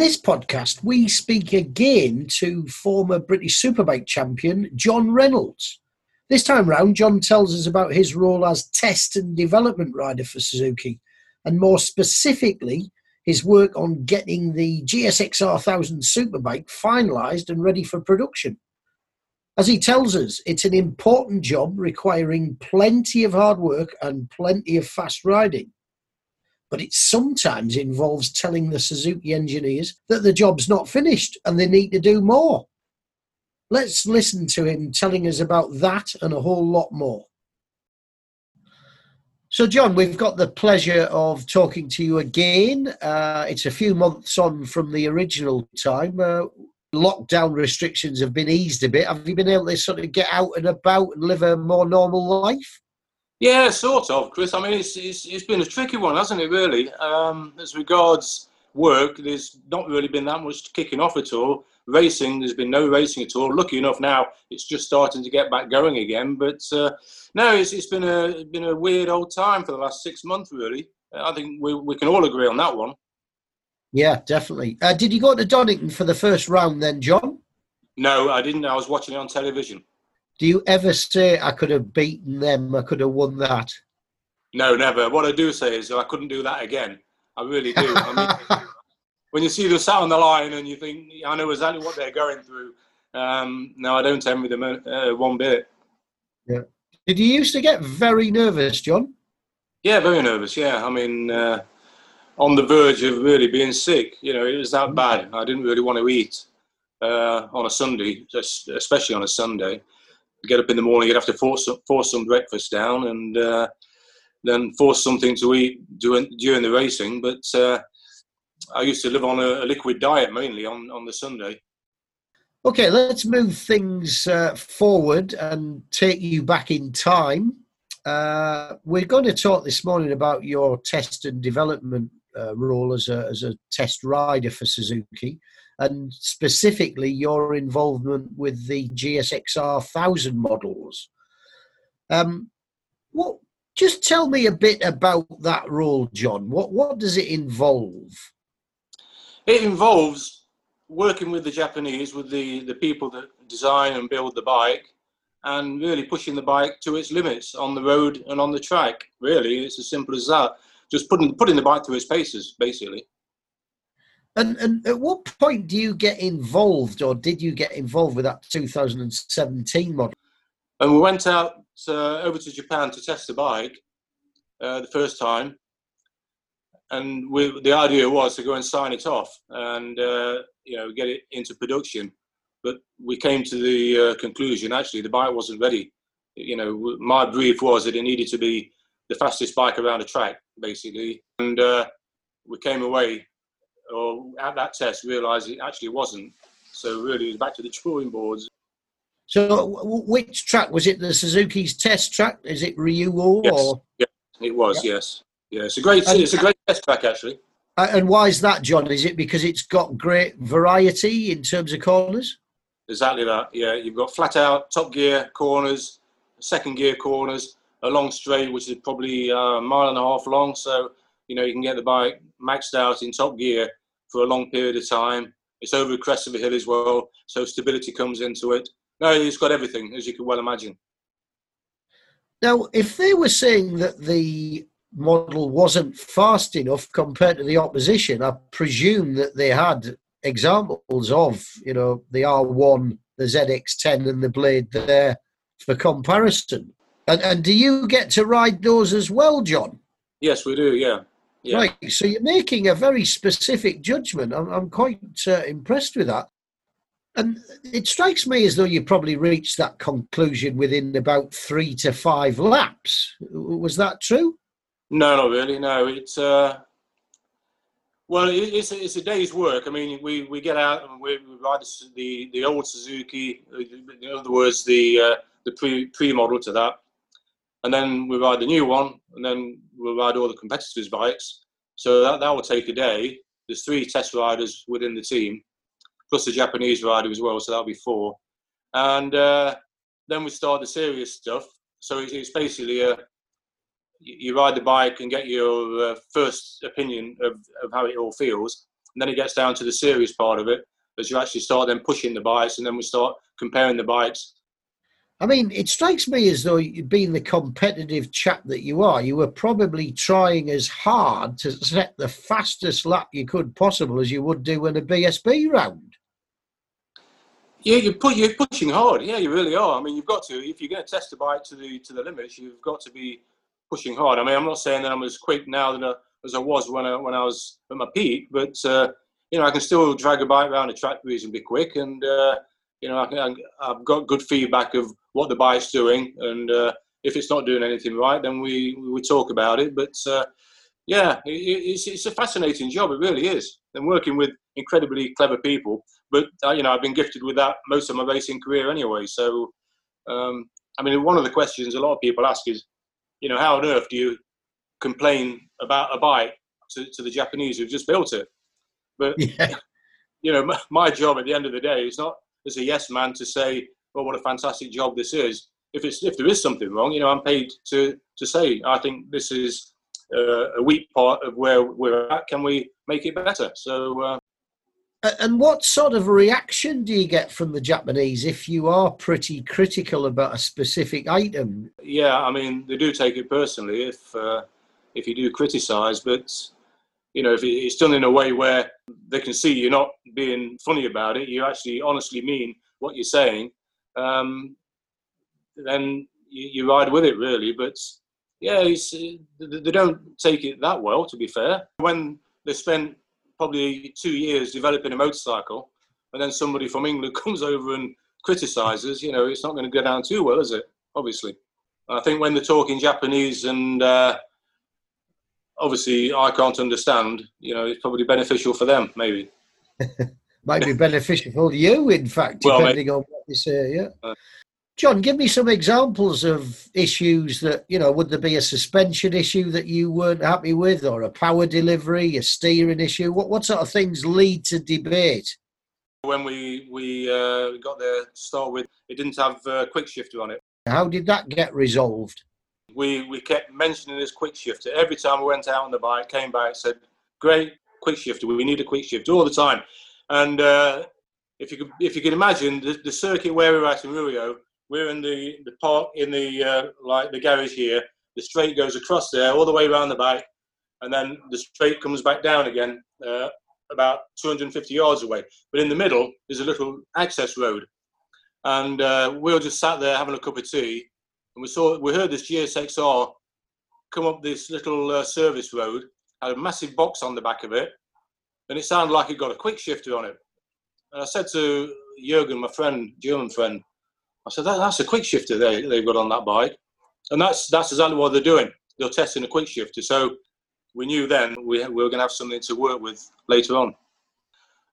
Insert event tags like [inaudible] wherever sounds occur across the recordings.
this podcast, we speak again to former British Superbike champion John Reynolds. This time round, John tells us about his role as test and development rider for Suzuki, and more specifically, his work on getting the GSXR 1000 Superbike finalised and ready for production. As he tells us, it's an important job requiring plenty of hard work and plenty of fast riding. But it sometimes involves telling the Suzuki engineers that the job's not finished and they need to do more. Let's listen to him telling us about that and a whole lot more. So, John, we've got the pleasure of talking to you again. Uh, it's a few months on from the original time. Uh, lockdown restrictions have been eased a bit. Have you been able to sort of get out and about and live a more normal life? Yeah, sort of, Chris. I mean, it's, it's, it's been a tricky one, hasn't it, really? Um, as regards work, there's not really been that much kicking off at all. Racing, there's been no racing at all. Lucky enough now, it's just starting to get back going again. But uh, no, it's, it's been a been a weird old time for the last six months, really. I think we, we can all agree on that one. Yeah, definitely. Uh, did you go to Donington for the first round then, John? No, I didn't. I was watching it on television. Do you ever say I could have beaten them? I could have won that. No, never. What I do say is I couldn't do that again. I really do. I mean, [laughs] when you see them sat on the line and you think, I know exactly what they're going through. Um, no, I don't envy them uh, one bit. Yeah. Did you used to get very nervous, John? Yeah, very nervous. Yeah, I mean, uh, on the verge of really being sick. You know, it was that bad. I didn't really want to eat uh, on a Sunday, especially on a Sunday. Get up in the morning, you'd have to force force some breakfast down, and uh, then force something to eat during, during the racing. But uh, I used to live on a, a, liquid diet mainly on, on the Sunday. Okay, let's move things uh, forward and take you back in time. Uh, we're going to talk this morning about your test and development uh, role as a, as a test rider for Suzuki, and specifically your involvement with the GSXR 1000 models. Um, what? Just tell me a bit about that role, John. What what does it involve? It involves working with the Japanese, with the, the people that design and build the bike, and really pushing the bike to its limits on the road and on the track. Really, it's as simple as that just putting putting the bike through its paces, basically. And and at what point do you get involved, or did you get involved with that 2017 model? And we went out uh, over to Japan to test the bike uh, the first time, and we, the idea was to go and sign it off and uh, you know get it into production. But we came to the uh, conclusion actually the bike wasn't ready. You know, my brief was that it needed to be the fastest bike around a track, basically. And uh, we came away, or at that test, realised it actually wasn't. So really, it was back to the drawing boards. So, which track was it? The Suzuki's test track? Is it? Yes, or? yes it was. Yeah. Yes, yeah. It's a great. And, it's a great test track, actually. Uh, and why is that, John? Is it because it's got great variety in terms of corners? Exactly that. Yeah, you've got flat out top gear corners, second gear corners, a long straight, which is probably uh, a mile and a half long. So, you know, you can get the bike maxed out in top gear for a long period of time. It's over the crest of a hill as well, so stability comes into it. No, it's got everything, as you can well imagine. Now, if they were saying that the model wasn't fast enough compared to the opposition, I presume that they had examples of, you know, the R1, the ZX10, and the Blade there for comparison. And, and do you get to ride those as well, John? Yes, we do. Yeah. Yeah. Right. So you're making a very specific judgment. I'm, I'm quite uh, impressed with that. And it strikes me as though you probably reached that conclusion within about three to five laps. Was that true? No, not really. No, it's uh, well, it's a, it's a day's work. I mean, we, we get out and we, we ride the the old Suzuki. In other words, the uh, the pre pre model to that, and then we ride the new one, and then we'll ride all the competitors' bikes. So that, that will take a day. There's three test riders within the team, plus the Japanese rider as well, so that'll be four. And uh, then we start the serious stuff. So it's, it's basically a, you ride the bike and get your uh, first opinion of, of how it all feels. And then it gets down to the serious part of it, as you actually start then pushing the bikes, and then we start comparing the bikes. I mean, it strikes me as though, being the competitive chap that you are, you were probably trying as hard to set the fastest lap you could possible as you would do in a BSB round. Yeah, you put you're pushing hard. Yeah, you really are. I mean, you've got to if you're going to test the bike to the to the limits, you've got to be pushing hard. I mean, I'm not saying that I'm as quick now I, as I was when I when I was at my peak, but uh, you know, I can still drag a bike around a track reasonably quick, and uh, you know, I have got good feedback of what the bike's doing, and uh, if it's not doing anything right, then we we talk about it. But uh, yeah, it, it's it's a fascinating job. It really is, and working with incredibly clever people. But uh, you know, I've been gifted with that most of my racing career anyway. So, um, I mean, one of the questions a lot of people ask is, you know, how on earth do you complain about a bike to, to the Japanese who've just built it? But yeah. [laughs] you know, my, my job at the end of the day is not as a yes man to say, "Oh, what a fantastic job this is." If it's if there is something wrong, you know, I'm paid to to say, "I think this is uh, a weak part of where we're at. Can we make it better?" So. Uh, and what sort of reaction do you get from the Japanese if you are pretty critical about a specific item? Yeah, I mean, they do take it personally if uh, if you do criticise, but you know, if it's done in a way where they can see you're not being funny about it, you actually honestly mean what you're saying, um, then you, you, ride with it really. But yeah, they don't take it that well, to be fair. When they spent probably two years developing a motorcycle, and then somebody from England [laughs] comes over and criticises, you know, it's not going to go down too well, is it? Obviously. I think when they're talking Japanese and uh, obviously I can't understand, you know, it's probably beneficial for them, maybe. [laughs] Might be beneficial for you, in fact, depending well, on what they say. Yeah. Uh, John, give me some examples of issues that you know. Would there be a suspension issue that you weren't happy with, or a power delivery, a steering issue? What what sort of things lead to debate? When we we uh, got there to start with, it didn't have a quick shifter on it. How did that get resolved? We, we kept mentioning this quick shifter. Every time we went out on the bike, came back, said, great quick shifter, we need a quick shifter all the time. And uh, if you could, if you can imagine the, the circuit where we're at in Ryuyo, we're in the, the park in the uh, like the garage here. The straight goes across there all the way around the bike, and then the straight comes back down again uh, about 250 yards away. But in the middle is a little access road, and uh, we all just sat there having a cup of tea, and we saw we heard this GSXR come up this little uh, service road, had a massive box on the back of it, and it sounded like it got a quick shifter on it. And I said to Jürgen, my friend, German friend, I said that, that's a quick shifter they they've got on that bike, and that's that's exactly what they're doing. They're testing a quick shifter. So we knew then we, we were going to have something to work with later on.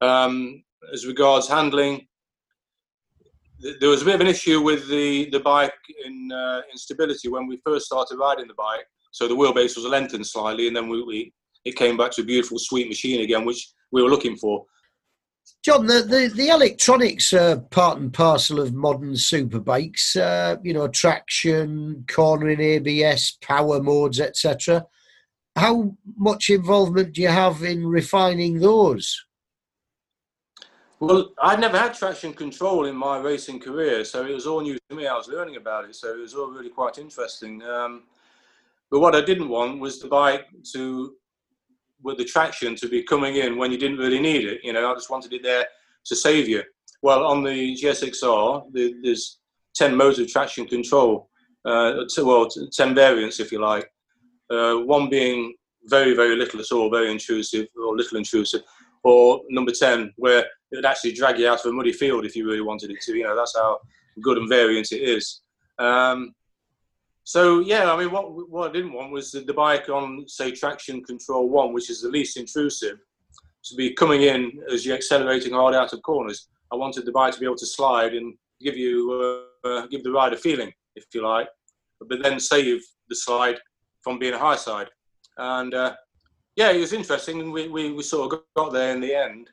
Um, as regards handling, there was a bit of an issue with the, the bike in, uh, when we first started riding the bike. So the wheelbase was lengthened slightly, and then we, we it came back to a beautiful, sweet machine again, which we were looking for. John, the, the, the electronics are part and parcel of modern superbikes. Uh, you know, traction, cornering, ABS, power modes, etc. How much involvement do you have in refining those? Well, I'd never had traction control in my racing career, so it was all new to me. I was learning about it, so it was all really quite interesting. Um, but what I didn't want was the bike to, with the traction, to be coming in when you didn't really need it. You know, I just wanted it there to save you. Well, on the GSXR, there's 10 modes of traction control, uh, well, 10 variants, if you like. Uh, one being very, very little at all, very intrusive, or little intrusive or number 10, where it would actually drag you out of a muddy field if you really wanted it to. You know, that's how good and variant it is. Um, so yeah, I mean, what what I didn't want was the, bike on, say, traction control one, which is the least intrusive, to be coming in as you're accelerating hard out of corners. I wanted the bike to be able to slide and give you uh, uh, give the rider feeling, if you like, but then save the slide from being a high side. And uh, yeah, it was interesting, and we, we, we sort of got there in the end.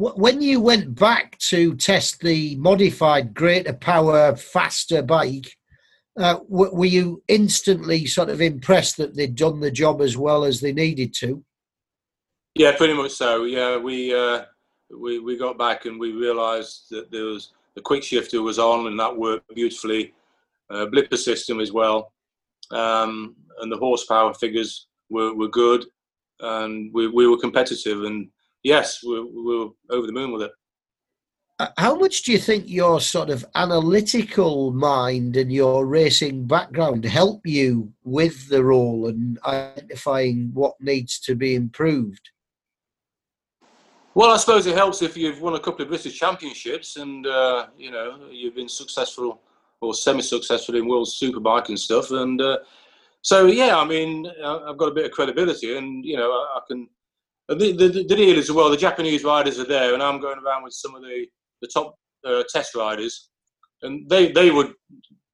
When you went back to test the modified greater power, faster bike, uh, were you instantly sort of impressed that they'd done the job as well as they needed to? Yeah, pretty much so. Yeah, we uh, we we got back and we realised that there was the quick shifter was on and that worked beautifully. Uh, blipper system as well, um, and the horsepower figures were, were good, and we, we were competitive. And yes, we, we were over the moon with it. Uh, how much do you think your sort of analytical mind and your racing background help you with the role and identifying what needs to be improved? Well, I suppose it helps if you've won a couple of British Championships and uh, you know you've been successful or semi-successful in World Superbike and stuff. And uh, so, yeah, I mean, I've got a bit of credibility, and you know, I, can. The, the, the deal is well, the Japanese riders are there, and I'm going around with some of the the top uh, test riders, and they they would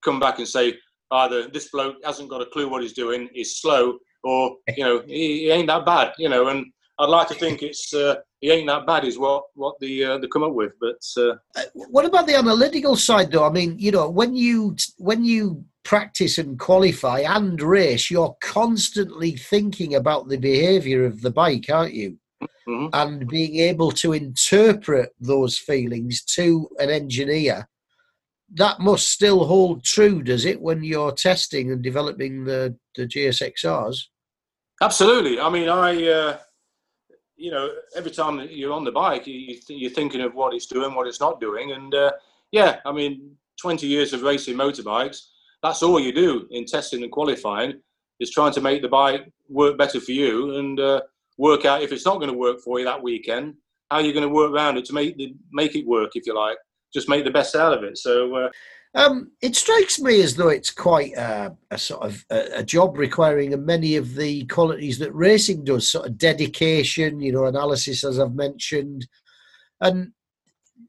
come back and say either this bloke hasn't got a clue what he's doing, he's slow, or you know, he, he ain't that bad, you know, and I'd like to think it's uh, he ain't that bad, is what what the uh, they come up with. But uh, uh, what about the analytical side, though? I mean, you know, when you when you practice and qualify and race, you're constantly thinking about the behaviour of the bike, aren't you? Mm-hmm. And being able to interpret those feelings to an engineer, that must still hold true, does it, when you're testing and developing the the GSXRs? Absolutely. I mean, I uh, you know, every time you're on the bike, you, you're thinking of what it's doing, what it's not doing. And uh, yeah, I mean, 20 years of racing motorbikes, that's all you do in testing and qualifying is trying to make the bike work better for you and uh, work out if it's not going to work for you that weekend, how you're going to work around it to make the, make it work, if you like. Just make the best out of it. So uh, um, it strikes me as though it's quite a, a sort of a, a, job requiring many of the qualities that racing does, sort of dedication, you know, analysis, as I've mentioned. And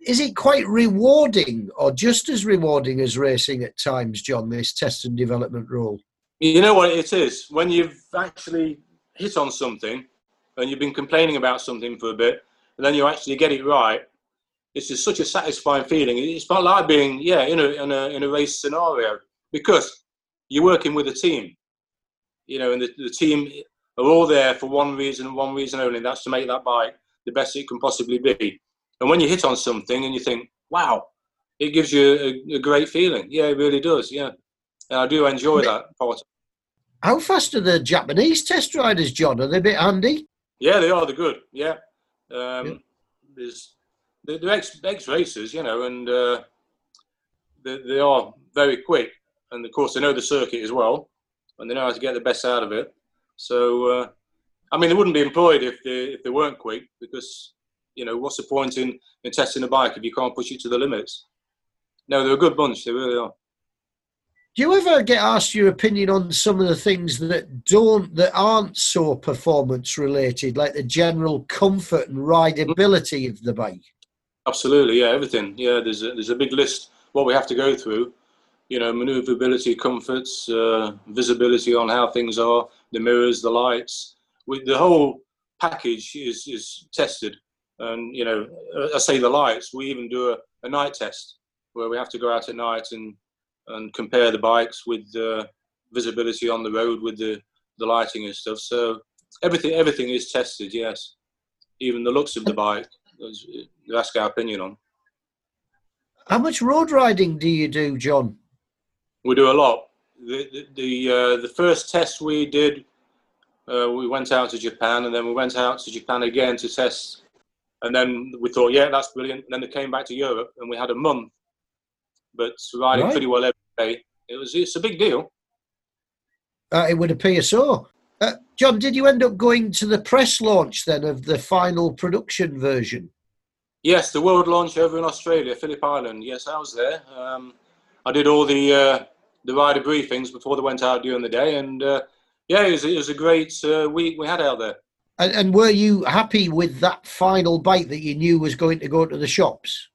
is it quite rewarding or just as rewarding as racing at times, John, this test and development role? You know what it is? When you've actually hit on something and you've been complaining about something for a bit, and then you actually get it right, it's just such a satisfying feeling. It's not like being, yeah, in a, in a, in a race scenario because you're working with a team, you know, and the, the team are all there for one reason and one reason only, and that's to make that bike the best it can possibly be. And when you hit on something and you think, wow, it gives you a, a great feeling. Yeah, it really does. Yeah. And I do enjoy that part. How fast are the Japanese test riders, John? Are they a bit handy? Yeah, they are. They're good. Yeah. Um, yeah. There's they're, they're ex, ex racers, you know, and uh, they, they are very quick. And of course, they know the circuit as well, and they know how to get the best out of it. So, uh, I mean, they wouldn't be employed if they if they weren't quick, because you know, what's the point in, in testing a bike if you can't push it to the limits? No, they're a good bunch. They really are. Do you ever get asked your opinion on some of the things that don't that aren't so performance related, like the general comfort and rideability of the bike? Absolutely, yeah, everything. Yeah, there's a, there's a big list what we have to go through. You know, maneuverability, comforts, uh, visibility on how things are, the mirrors, the lights. We, the whole package is is tested. And you know, I say the lights. We even do a, a night test where we have to go out at night and and compare the bikes with the visibility on the road with the the lighting and stuff. So everything everything is tested. Yes, even the looks of the bike you ask our opinion on. How much road riding do you do, John? We do a lot. The the the, uh, the first test we did, uh, we went out to Japan, and then we went out to Japan again to test. And then we thought, yeah, that's brilliant. And then they came back to Europe, and we had a month, but riding right. pretty well every day. It was it's a big deal. Uh, it would appear so. Uh, John, did you end up going to the press launch then of the final production version? Yes, the world launch over in Australia, Phillip Island. Yes, I was there. Um, I did all the uh, the rider briefings before they went out during the day, and uh, yeah, it was, it was, a great uh, week we had out there. And, and, were you happy with that final bite that you knew was going to go to the shops?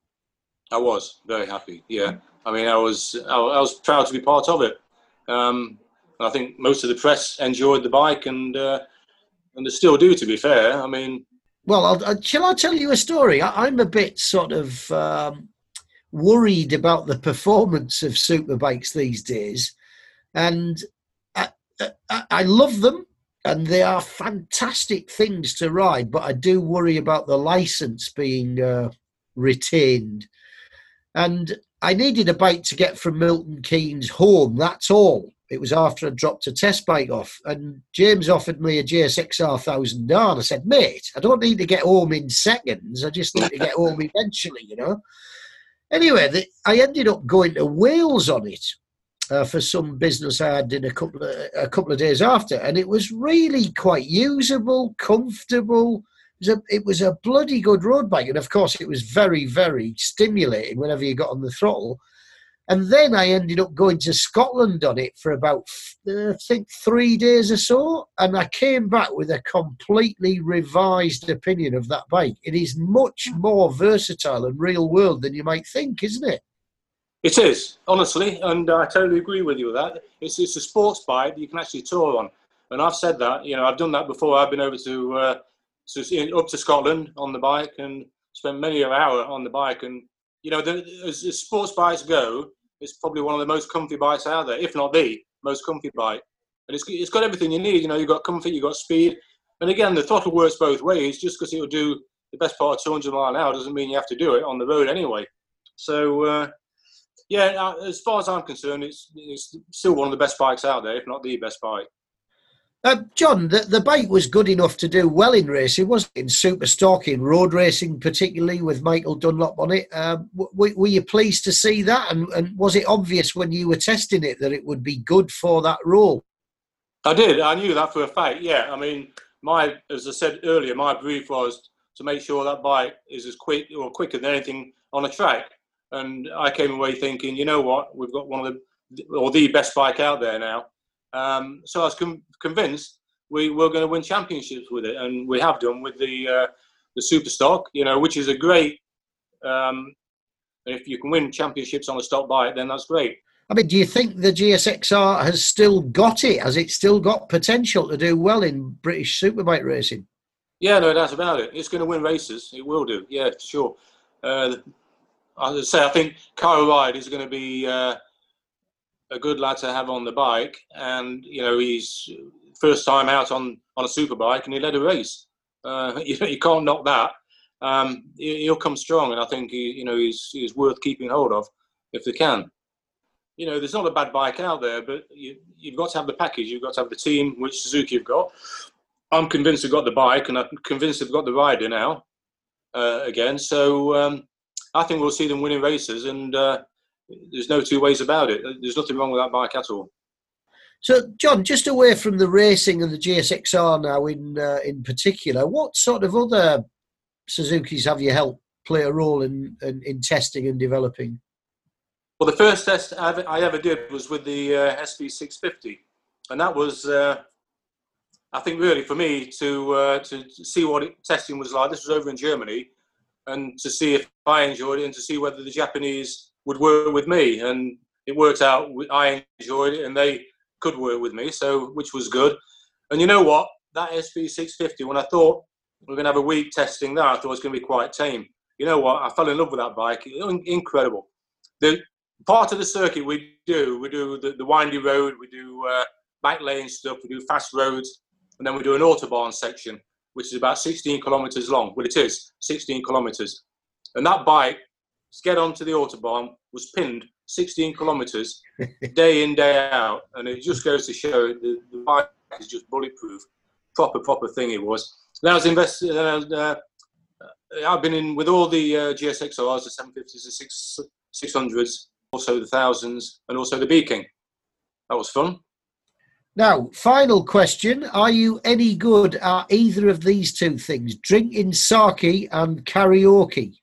I was very happy. Yeah, I mean, I was I, I was proud to be part of it. Um, I think most of the press enjoyed the bike, and uh, and they still do. To be fair, I mean. Well, I'll, uh, shall I tell you a story? I, am a bit sort of um, worried about the performance of superbikes these days, and I, I, I love them. and they are fantastic things to ride. But I do worry about the license being uh, retained, and I needed a bike to get from Milton Keynes home. That's all. It was after I dropped a test bike off, and James offered me a GSXR 1000R. And I said, mate, I don't need to get home in seconds. I just need to get home [laughs] eventually, you know. Anyway, the, I ended up going to Wales on it uh, for some business I had in a couple of a couple of days after, and it was really quite usable, comfortable. It was, a, it was a bloody good road bike, and of course, it was very, very stimulating whenever you got on the throttle. And then I ended up going to Scotland on it for about, uh, I think, three days or so. And I came back with a completely revised opinion of that bike. It is much more versatile and real world than you might think, isn't it? It is, honestly. And I totally agree with you with that. It's, it's a sports bike that you can actually tour on. And I've said that, you know, I've done that before. I've been over to, uh, to up to Scotland on the bike and spent many an hour on the bike. And, you know, the, as, as sports bikes go, it's probably one of the most comfy bikes out there, if not the most comfy bike. And it's, it's got everything you need. You know, you've got comfort, you've got speed. And again, the throttle works both ways. Just because it'll do the best part of 200 mile an hour doesn't mean you have to do it on the road anyway. So, uh, yeah, uh, as far as I'm concerned, it's, it's still one of the best bikes out there, if not the best bike. Uh, John, the, the bike was good enough to do well in racing, wasn't it? In super stock, in road racing, particularly with Michael Dunlop on it. Um, w- were you pleased to see that? And, and was it obvious when you were testing it that it would be good for that role? I did. I knew that for a fact. Yeah. I mean, my as I said earlier, my brief was to make sure that bike is as quick or quicker than anything on a track. And I came away thinking, you know what, we've got one of the or the best bike out there now. Um, so I was com- convinced we were going to win championships with it, and we have done with the uh, the super stock. You know, which is a great. Um, if you can win championships on a stock bike, then that's great. I mean, do you think the GSXR has still got it? Has it still got potential to do well in British superbike racing? Yeah, no doubt about it. It's going to win races. It will do. Yeah, sure. Uh, as I say, I think Kyle Ryde is going to be uh, a good lad to have on the bike, and you know he's first time out on on a super bike, and he led a race. Uh, [laughs] you, you can't knock that. Um, he'll come strong, and I think he, you know he's he's worth keeping hold of if they can. You know, there's not a bad bike out there, but you, you've got to have the package. You've got to have the team, which Suzuki have got. I'm convinced they've got the bike, and I'm convinced they've got the rider now. Uh, again, so um, I think we'll see them winning races, and uh, there's no two ways about it. There's nothing wrong with that bike at all. So, John, just away from the racing and the GSXR now, in uh, in particular, what sort of other Suzuki's have you helped play a role in in, in testing and developing? Well, the first test I ever did was with the uh, SV650, and that was, uh, I think, really for me to uh, to see what it, testing was like. This was over in Germany, and to see if I enjoyed it, and to see whether the Japanese would work with me, and it worked out. I enjoyed it, and they could work with me, so which was good. And you know what? That SV650, when I thought we are going to have a week testing that, I thought it was going to be quite tame. You know what? I fell in love with that bike. Incredible. The part of the circuit we do, we do the, the windy road, we do uh, back lane stuff, we do fast roads, and then we do an autobahn section, which is about 16 kilometers long. Well, it is 16 kilometers. And that bike get onto the autobahn was pinned 16 kilometres [laughs] day in day out, and it just goes to show the, the bike is just bulletproof. Proper proper thing it was. Now I was invested. Uh, uh, I've been in with all the uh, GSXRs, the 750s, the six, 600s, also the thousands, and also the B-King. That was fun. Now, final question: Are you any good at either of these two things, drinking sake and karaoke?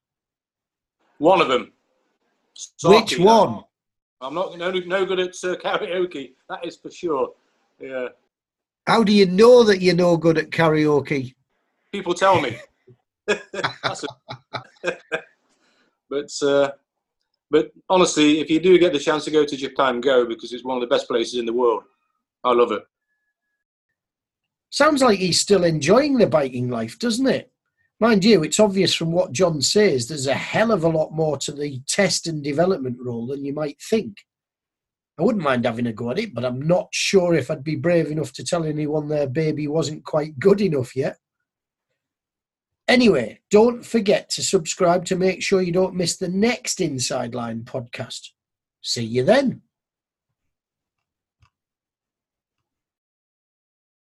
One of them. Which one? I'm not no, no good at uh, karaoke. That is for sure. Yeah. How do you know that you're no good at karaoke? People tell me. [laughs] but uh, but honestly, if you do get the chance to go to Japan, go because it's one of the best places in the world. I love it. Sounds like he's still enjoying the biking life, doesn't it? Mind you, it's obvious from what John says, there's a hell of a lot more to the test and development role than you might think. I wouldn't mind having a go at it, but I'm not sure if I'd be brave enough to tell anyone their baby wasn't quite good enough yet. Anyway, don't forget to subscribe to make sure you don't miss the next Inside Line podcast. See you then.